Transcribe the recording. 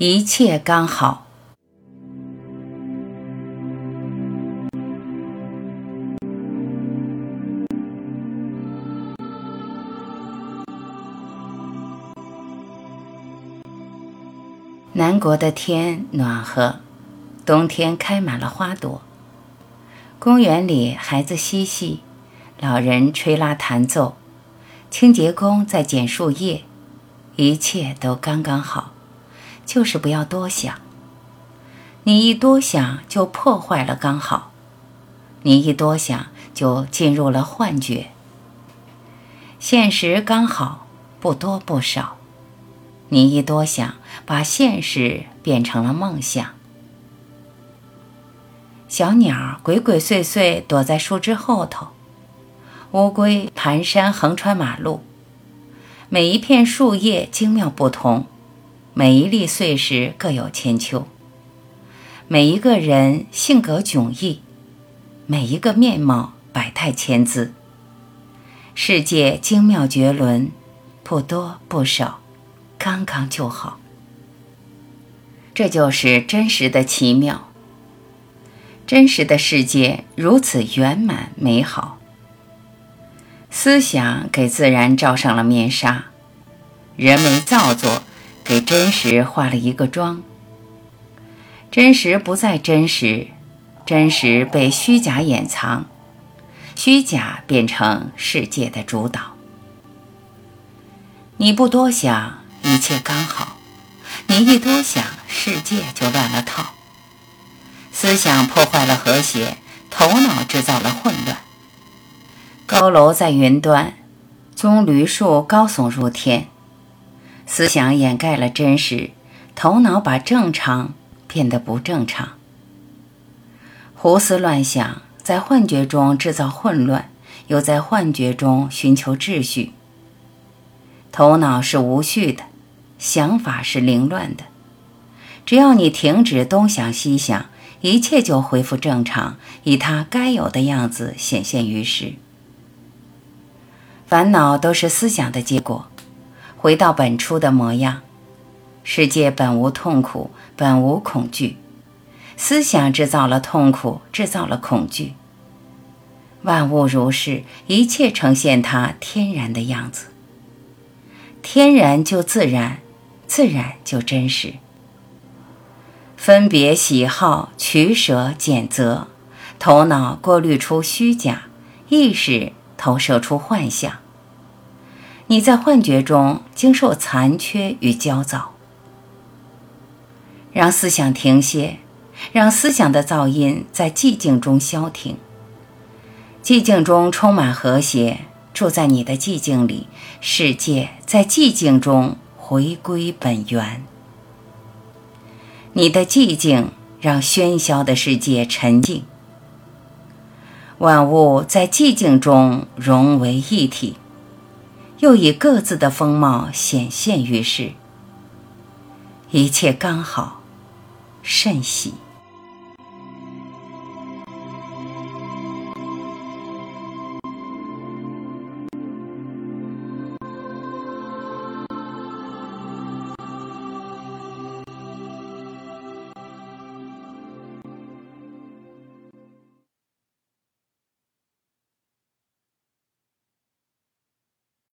一切刚好。南国的天暖和，冬天开满了花朵。公园里孩子嬉戏，老人吹拉弹奏，清洁工在捡树叶，一切都刚刚好，就是不要多想。你一多想，就破坏了刚好；你一多想，就进入了幻觉。现实刚好，不多不少。你一多想，把现实变成了梦想。小鸟鬼鬼祟祟躲在树枝后头，乌龟蹒跚横穿马路。每一片树叶精妙不同，每一粒碎石各有千秋。每一个人性格迥异，每一个面貌百态千姿。世界精妙绝伦，不多不少。刚刚就好，这就是真实的奇妙。真实的世界如此圆满美好。思想给自然罩上了面纱，人为造作，给真实化了一个妆。真实不再真实，真实被虚假掩藏，虚假变成世界的主导。你不多想。一切刚好，你一多想，世界就乱了套。思想破坏了和谐，头脑制造了混乱。高楼在云端，棕榈树高耸入天。思想掩盖了真实，头脑把正常变得不正常。胡思乱想，在幻觉中制造混乱，又在幻觉中寻求秩序。头脑是无序的。想法是凌乱的，只要你停止东想西想，一切就恢复正常，以它该有的样子显现于世。烦恼都是思想的结果，回到本初的模样。世界本无痛苦，本无恐惧，思想制造了痛苦，制造了恐惧。万物如是，一切呈现它天然的样子。天然就自然。自然就真实。分别喜好，取舍拣择，头脑过滤出虚假，意识投射出幻象。你在幻觉中经受残缺与焦躁。让思想停歇，让思想的噪音在寂静中消停。寂静中充满和谐，住在你的寂静里，世界在寂静中。回归本源，你的寂静让喧嚣的世界沉静，万物在寂静中融为一体，又以各自的风貌显现于世，一切刚好，甚喜。